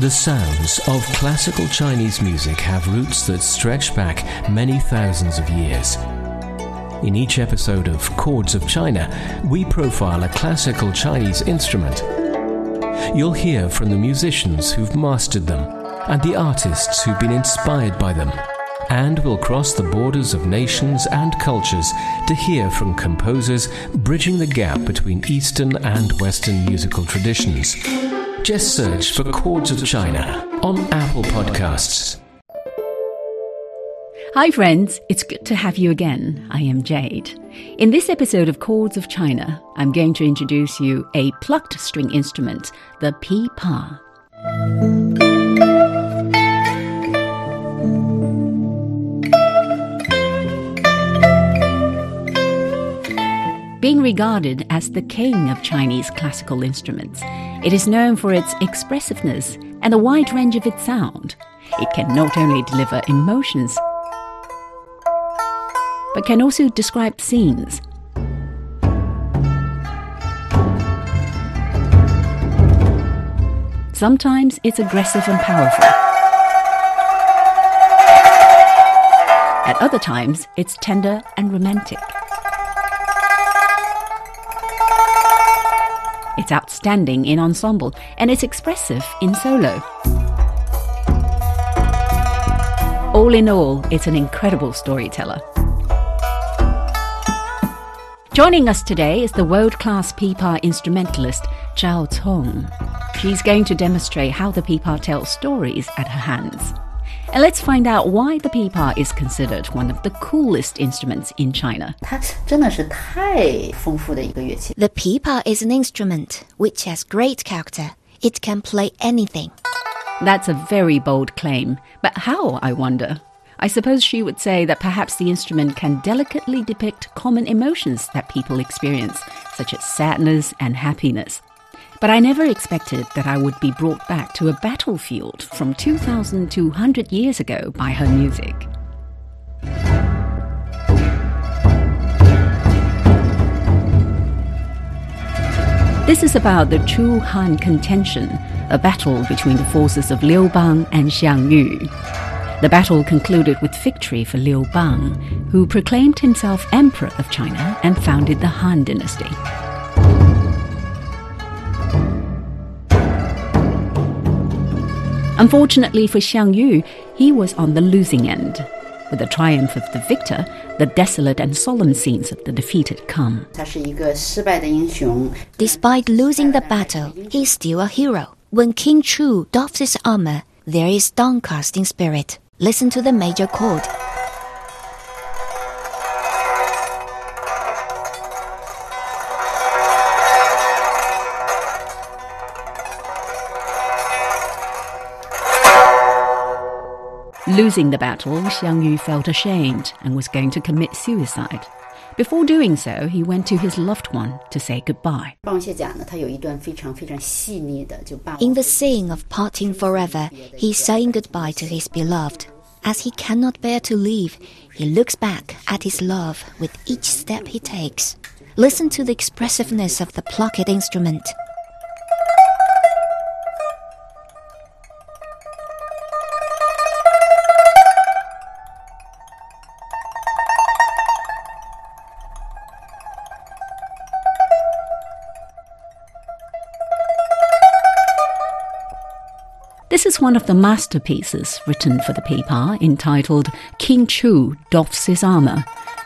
The sounds of classical Chinese music have roots that stretch back many thousands of years. In each episode of Chords of China, we profile a classical Chinese instrument. You'll hear from the musicians who've mastered them and the artists who've been inspired by them. And we'll cross the borders of nations and cultures to hear from composers bridging the gap between Eastern and Western musical traditions. Just search for Chords of China on Apple Podcasts. Hi, friends. It's good to have you again. I am Jade. In this episode of Chords of China, I'm going to introduce you a plucked string instrument, the pipa. Being regarded as the king of Chinese classical instruments, it is known for its expressiveness and the wide range of its sound. It can not only deliver emotions, but can also describe scenes. Sometimes it's aggressive and powerful. At other times, it's tender and romantic. Outstanding in ensemble and it's expressive in solo. All in all, it's an incredible storyteller. Joining us today is the world class pipa instrumentalist Zhao Cong. She's going to demonstrate how the pipa tells stories at her hands. And let's find out why the pipa is considered one of the coolest instruments in China. The pipa is an instrument which has great character. It can play anything. That's a very bold claim, but how, I wonder? I suppose she would say that perhaps the instrument can delicately depict common emotions that people experience, such as sadness and happiness. But I never expected that I would be brought back to a battlefield from 2,200 years ago by her music. This is about the Chu Han contention, a battle between the forces of Liu Bang and Xiang Yu. The battle concluded with victory for Liu Bang, who proclaimed himself Emperor of China and founded the Han dynasty. Unfortunately for Xiang Yu, he was on the losing end. With the triumph of the victor, the desolate and solemn scenes of the defeated come. Despite losing the battle, he is still a hero. When King Chu doffs his armor, there is downcast in spirit. Listen to the major chord. Losing the battle, Xiang Yu felt ashamed and was going to commit suicide. Before doing so, he went to his loved one to say goodbye. In the scene of parting forever, he's saying goodbye to his beloved. As he cannot bear to leave, he looks back at his love with each step he takes. Listen to the expressiveness of the plucked instrument. One of the masterpieces written for the pipa entitled King Chu Doffs His Armor,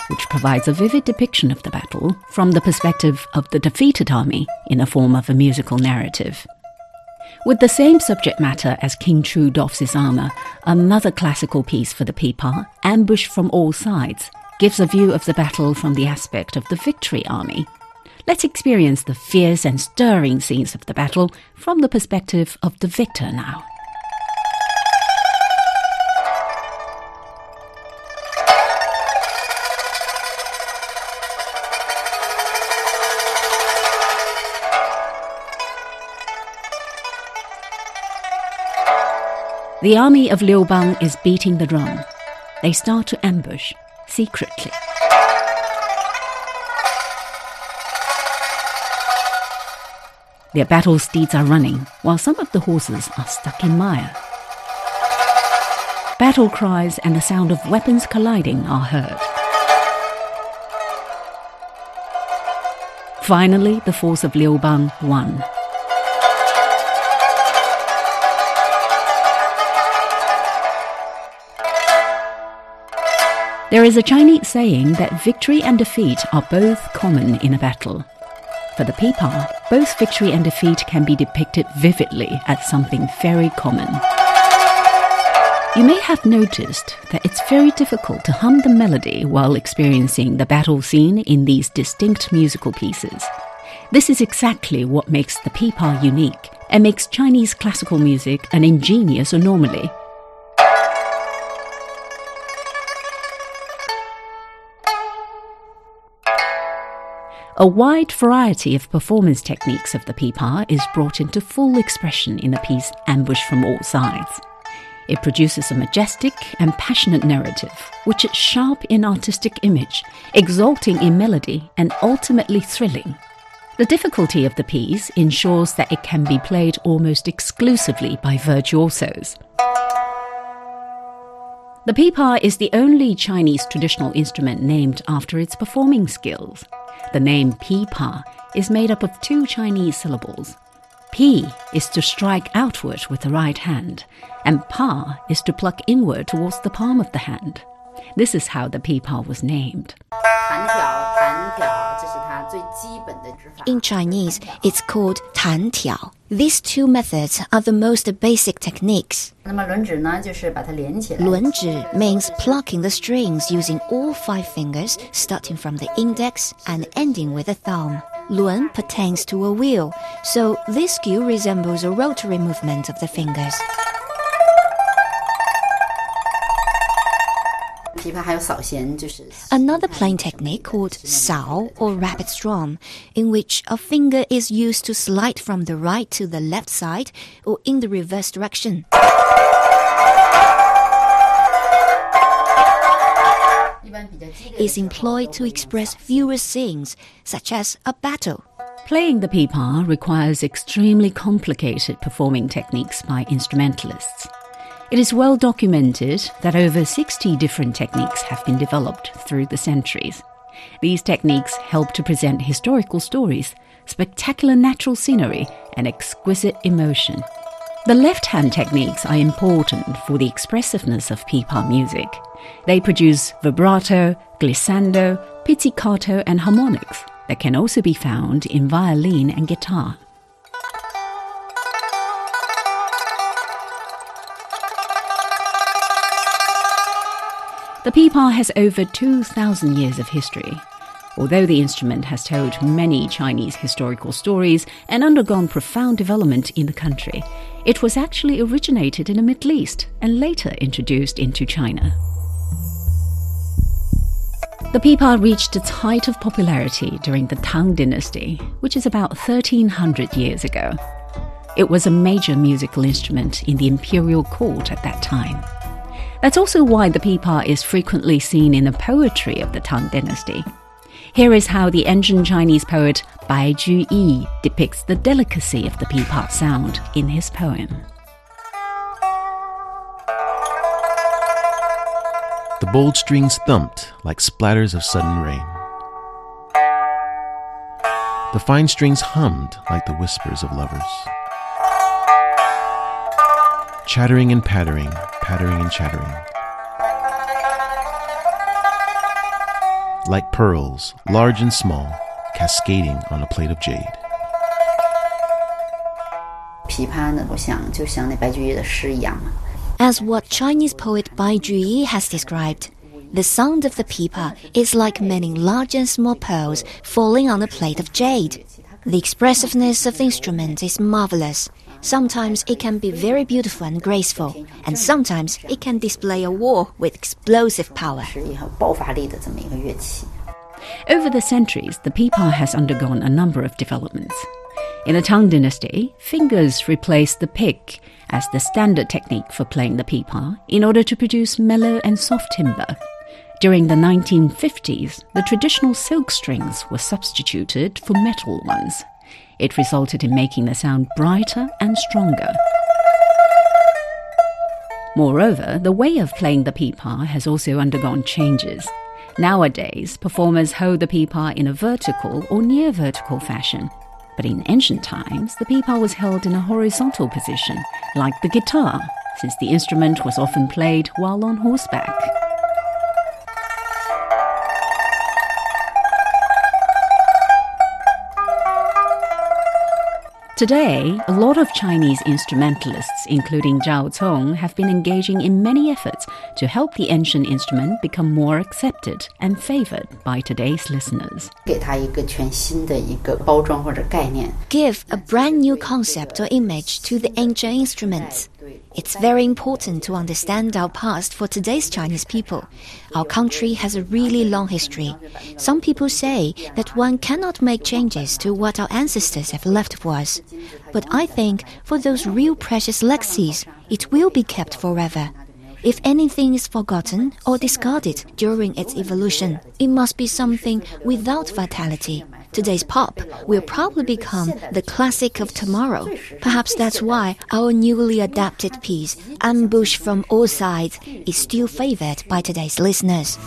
which provides a vivid depiction of the battle from the perspective of the defeated army in the form of a musical narrative. With the same subject matter as King Chu doffs his armor, another classical piece for the pipa, Ambush from All Sides, gives a view of the battle from the aspect of the victory army. Let's experience the fierce and stirring scenes of the battle from the perspective of the victor now. The army of Liu Bang is beating the drum. They start to ambush secretly. Their battle steeds are running, while some of the horses are stuck in mire. Battle cries and the sound of weapons colliding are heard. Finally, the force of Liu Bang won. There is a Chinese saying that victory and defeat are both common in a battle. For the Pipa, both victory and defeat can be depicted vividly as something very common. You may have noticed that it's very difficult to hum the melody while experiencing the battle scene in these distinct musical pieces. This is exactly what makes the pipa unique and makes Chinese classical music an ingenious anomaly. A wide variety of performance techniques of the pipa is brought into full expression in the piece Ambush from All Sides. It produces a majestic and passionate narrative, which is sharp in artistic image, exalting in melody, and ultimately thrilling. The difficulty of the piece ensures that it can be played almost exclusively by virtuosos. The pipa is the only Chinese traditional instrument named after its performing skills. The name pipa is made up of two Chinese syllables, Pi is to strike outward with the right hand, and Pa is to pluck inward towards the palm of the hand. This is how the pipa was named. In Chinese, it's called tan tiao. These two methods are the most basic techniques. Lunzhi means plucking the strings using all five fingers, starting from the index and ending with the thumb. Lun pertains to a wheel, so this skill resembles a rotary movement of the fingers. Another playing technique called sao or rapid strum, in which a finger is used to slide from the right to the left side or in the reverse direction. is employed to express fewer scenes, such as a battle. Playing the pipa requires extremely complicated performing techniques by instrumentalists. It is well documented that over 60 different techniques have been developed through the centuries. These techniques help to present historical stories, spectacular natural scenery, and exquisite emotion. The left hand techniques are important for the expressiveness of pipa music. They produce vibrato, glissando, pizzicato, and harmonics that can also be found in violin and guitar. The pipa has over 2,000 years of history. Although the instrument has told many Chinese historical stories and undergone profound development in the country, it was actually originated in the Middle East and later introduced into China. The pipa reached its height of popularity during the Tang Dynasty, which is about 1300 years ago. It was a major musical instrument in the imperial court at that time. That's also why the pipa is frequently seen in the poetry of the Tang Dynasty. Here is how the ancient Chinese poet Bai Juyi depicts the delicacy of the pipa sound in his poem. The bold strings thumped like splatters of sudden rain. The fine strings hummed like the whispers of lovers. Chattering and pattering, pattering and chattering. like pearls, large and small, cascading on a plate of jade. As what Chinese poet Bai Juyi has described, the sound of the pipa is like many large and small pearls falling on a plate of jade. The expressiveness of the instrument is marvelous, Sometimes it can be very beautiful and graceful, and sometimes it can display a war with explosive power. Over the centuries, the pipa has undergone a number of developments. In the Tang Dynasty, fingers replaced the pick as the standard technique for playing the pipa in order to produce mellow and soft timbre. During the 1950s, the traditional silk strings were substituted for metal ones. It resulted in making the sound brighter and stronger. Moreover, the way of playing the pipa has also undergone changes. Nowadays, performers hold the pipa in a vertical or near vertical fashion. But in ancient times, the pipa was held in a horizontal position, like the guitar, since the instrument was often played while on horseback. Today, a lot of Chinese instrumentalists, including Zhao Cong, have been engaging in many efforts to help the ancient instrument become more accepted and favored by today's listeners. Give a brand new concept or image to the ancient instruments. It's very important to understand our past for today's Chinese people. Our country has a really long history. Some people say that one cannot make changes to what our ancestors have left for us. But I think for those real precious legacies, it will be kept forever. If anything is forgotten or discarded during its evolution, it must be something without vitality. Today's pop will probably become the classic of tomorrow. Perhaps that's why our newly adapted piece, Ambush from All Sides, is still favored by today's listeners.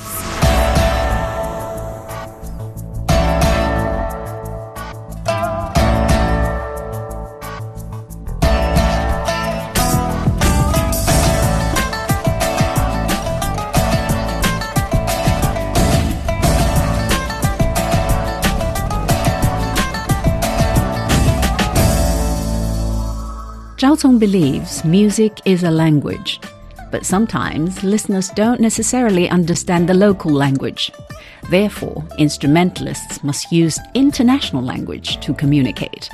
Zhao Cong believes music is a language, but sometimes listeners don't necessarily understand the local language. Therefore, instrumentalists must use international language to communicate.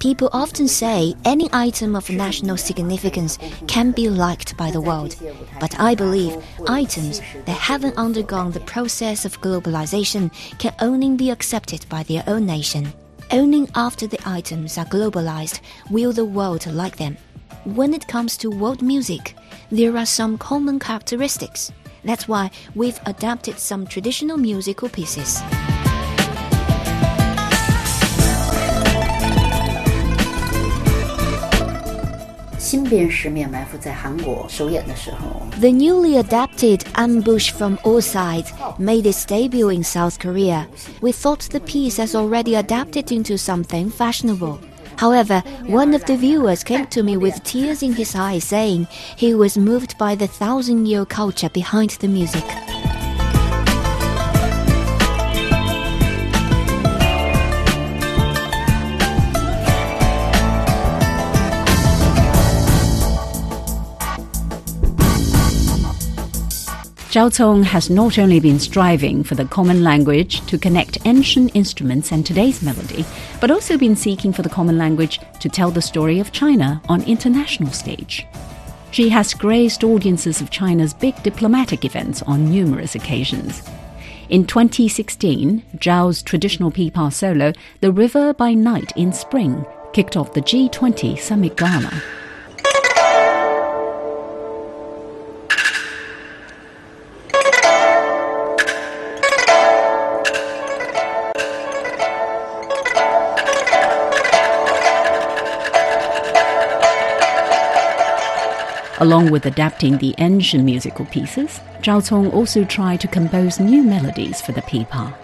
People often say any item of national significance can be liked by the world, but I believe items that haven't undergone the process of globalization can only be accepted by their own nation. Only after the items are globalized will the world like them. When it comes to world music, there are some common characteristics. That's why we've adapted some traditional musical pieces.，The newly adapted Ambush from All Sides made its debut in South Korea. We thought the piece has already adapted into something fashionable. However, one of the viewers came to me with tears in his eyes, saying he was moved by the thousand year culture behind the music. Zhao Cong has not only been striving for the common language to connect ancient instruments and today's melody, but also been seeking for the common language to tell the story of China on international stage. She has graced audiences of China's big diplomatic events on numerous occasions. In 2016, Zhao's traditional pipa solo, The River by Night in Spring, kicked off the G20 Summit Gala. Along with adapting the ancient musical pieces, Zhao Cong also tried to compose new melodies for the pipa.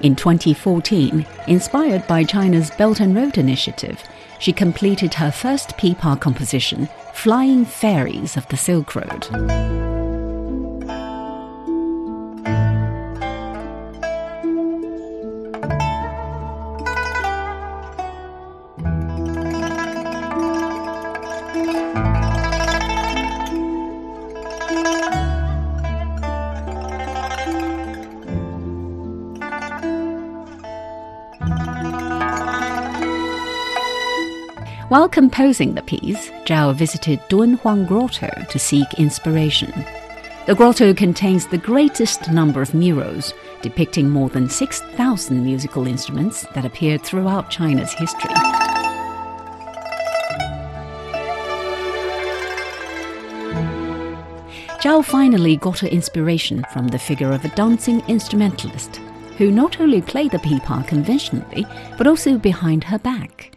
In 2014, inspired by China's Belt and Road Initiative, she completed her first pipa composition, Flying Fairies of the Silk Road. While composing the piece, Zhao visited Dunhuang Grotto to seek inspiration. The grotto contains the greatest number of murals depicting more than 6,000 musical instruments that appeared throughout China's history. Zhao finally got her inspiration from the figure of a dancing instrumentalist. who not only played the pipa conventionally, but also behind her back.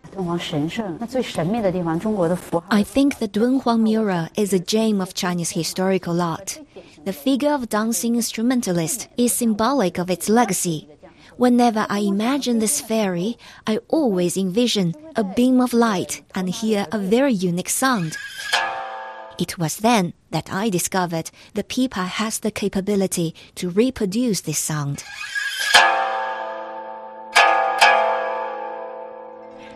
I think the Dunhuang mural is a gem of Chinese historical art. The figure of dancing instrumentalist is symbolic of its legacy. Whenever I imagine this fairy, I always envision a beam of light and hear a very unique sound. It was then that I discovered the pipa has the capability to reproduce this sound.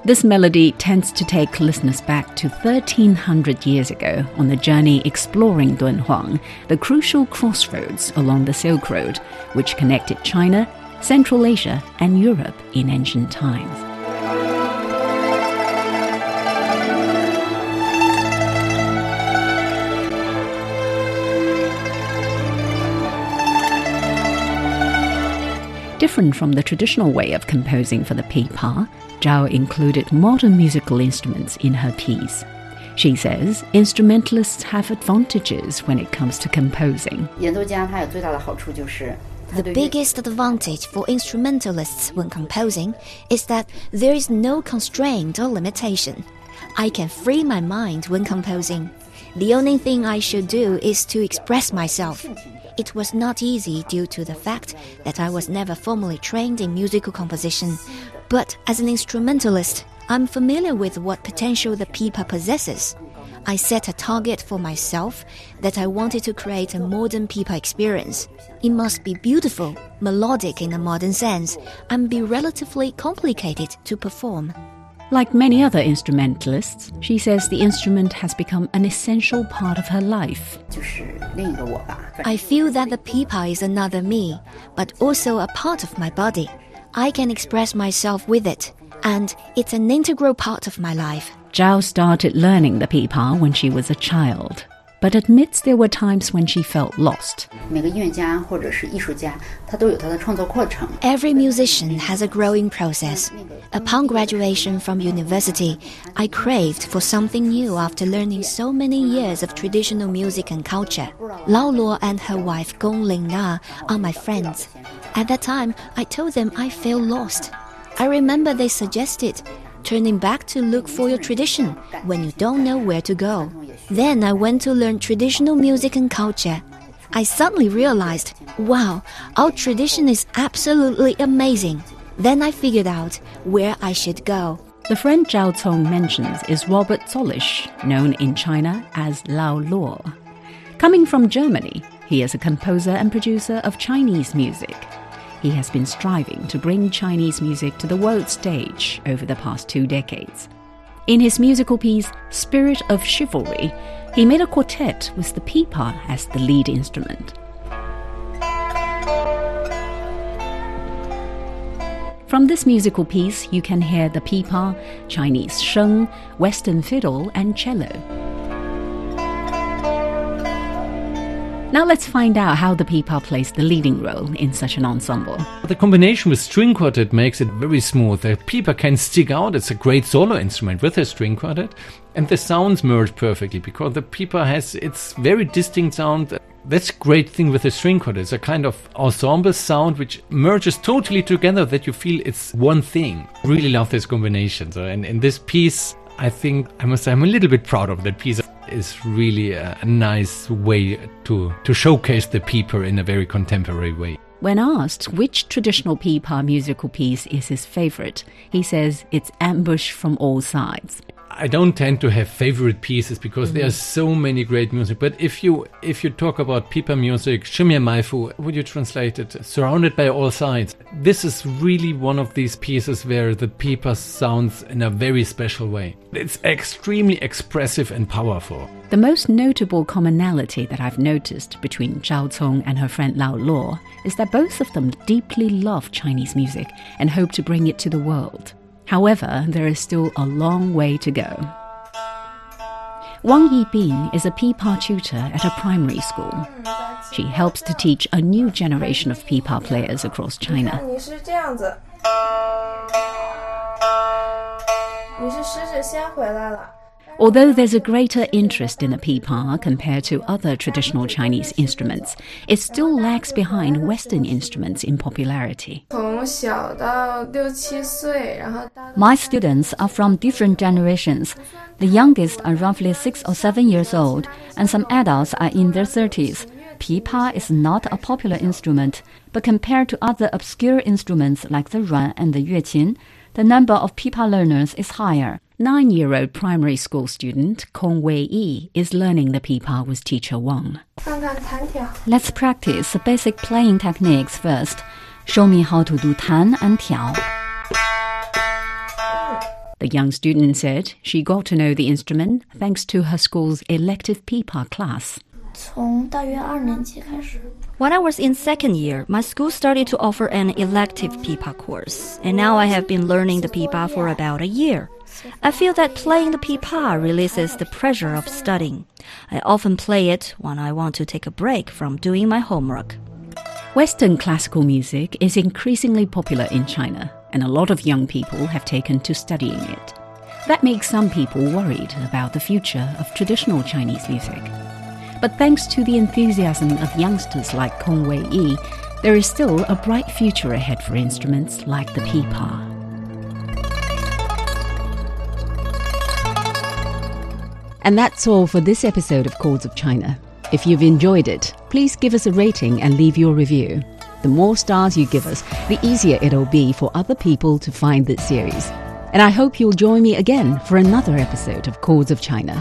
This melody tends to take listeners back to 1300 years ago on the journey exploring Dunhuang, the crucial crossroads along the Silk Road, which connected China, Central Asia, and Europe in ancient times. Different from the traditional way of composing for the pipa, Zhao included modern musical instruments in her piece. She says instrumentalists have advantages when it comes to composing. The biggest advantage for instrumentalists when composing is that there is no constraint or limitation. I can free my mind when composing. The only thing I should do is to express myself. It was not easy due to the fact that I was never formally trained in musical composition. But as an instrumentalist, I'm familiar with what potential the pipa possesses. I set a target for myself that I wanted to create a modern pipa experience. It must be beautiful, melodic in a modern sense, and be relatively complicated to perform. Like many other instrumentalists, she says the instrument has become an essential part of her life. I feel that the pipa is another me, but also a part of my body. I can express myself with it, and it's an integral part of my life. Zhao started learning the pipa when she was a child but admits there were times when she felt lost. Every musician has a growing process. Upon graduation from university, I craved for something new after learning so many years of traditional music and culture. Lao Luo and her wife Gong Linna are my friends. At that time, I told them I felt lost. I remember they suggested turning back to look for your tradition when you don't know where to go. Then I went to learn traditional music and culture. I suddenly realized, wow, our tradition is absolutely amazing. Then I figured out where I should go. The friend Zhao Cong mentions is Robert Zollitsch, known in China as Lao Luo. Coming from Germany, he is a composer and producer of Chinese music he has been striving to bring Chinese music to the world stage over the past two decades. In his musical piece, Spirit of Chivalry, he made a quartet with the pipa as the lead instrument. From this musical piece, you can hear the pipa, Chinese sheng, Western fiddle, and cello. Now let's find out how the pipa plays the leading role in such an ensemble. The combination with string quartet makes it very smooth. The pipa can stick out. It's a great solo instrument with a string quartet. And the sounds merge perfectly because the pipa has its very distinct sound. That's a great thing with the string quartet. It's a kind of ensemble sound which merges totally together that you feel it's one thing. Really love this combination. So, and in this piece, I think I must say I'm a little bit proud of that piece is really a, nice way to, to showcase the pipa in a very contemporary way. When asked which traditional pipa musical piece is his favorite, he says it's Ambush from All Sides. I don't tend to have favorite pieces because mm. there are so many great music. But if you if you talk about pipa music, Shimian Maifu, would you translate it? Surrounded by all sides. This is really one of these pieces where the pipa sounds in a very special way. It's extremely expressive and powerful. The most notable commonality that I've noticed between Zhao Cong and her friend Lao Luo is that both of them deeply love Chinese music and hope to bring it to the world. However, there is still a long way to go. Wang Yibing is a pipa tutor at a primary school. She helps to teach a new generation of pipa players across China. Although there's a greater interest in the pipa compared to other traditional Chinese instruments, it still lags behind Western instruments in popularity. My students are from different generations. The youngest are roughly six or seven years old, and some adults are in their 30s. Pipa is not a popular instrument, but compared to other obscure instruments like the ruan and the yueqin, the number of pipa learners is higher. Nine year old primary school student Kong Wei Yi is learning the pipa with teacher Wang. Let's practice the basic playing techniques first. Show me how to do tan and tiao. The young student said she got to know the instrument thanks to her school's elective pipa class. When I was in second year, my school started to offer an elective pipa course, and now I have been learning the pipa for about a year. I feel that playing the pipa releases the pressure of studying. I often play it when I want to take a break from doing my homework. Western classical music is increasingly popular in China, and a lot of young people have taken to studying it. That makes some people worried about the future of traditional Chinese music. But thanks to the enthusiasm of youngsters like Kong Wei Yi, there is still a bright future ahead for instruments like the pipa. And that's all for this episode of Chords of China. If you've enjoyed it, please give us a rating and leave your review. The more stars you give us, the easier it'll be for other people to find this series. And I hope you'll join me again for another episode of Chords of China.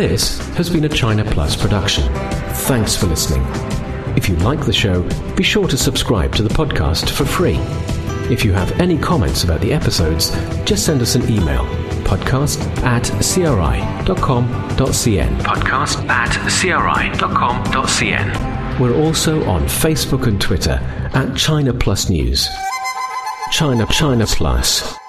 This has been a China Plus production. Thanks for listening. If you like the show, be sure to subscribe to the podcast for free. If you have any comments about the episodes, just send us an email podcast at cri.com.cn. Podcast at cri.com.cn. We're also on Facebook and Twitter at China Plus News. China China Plus.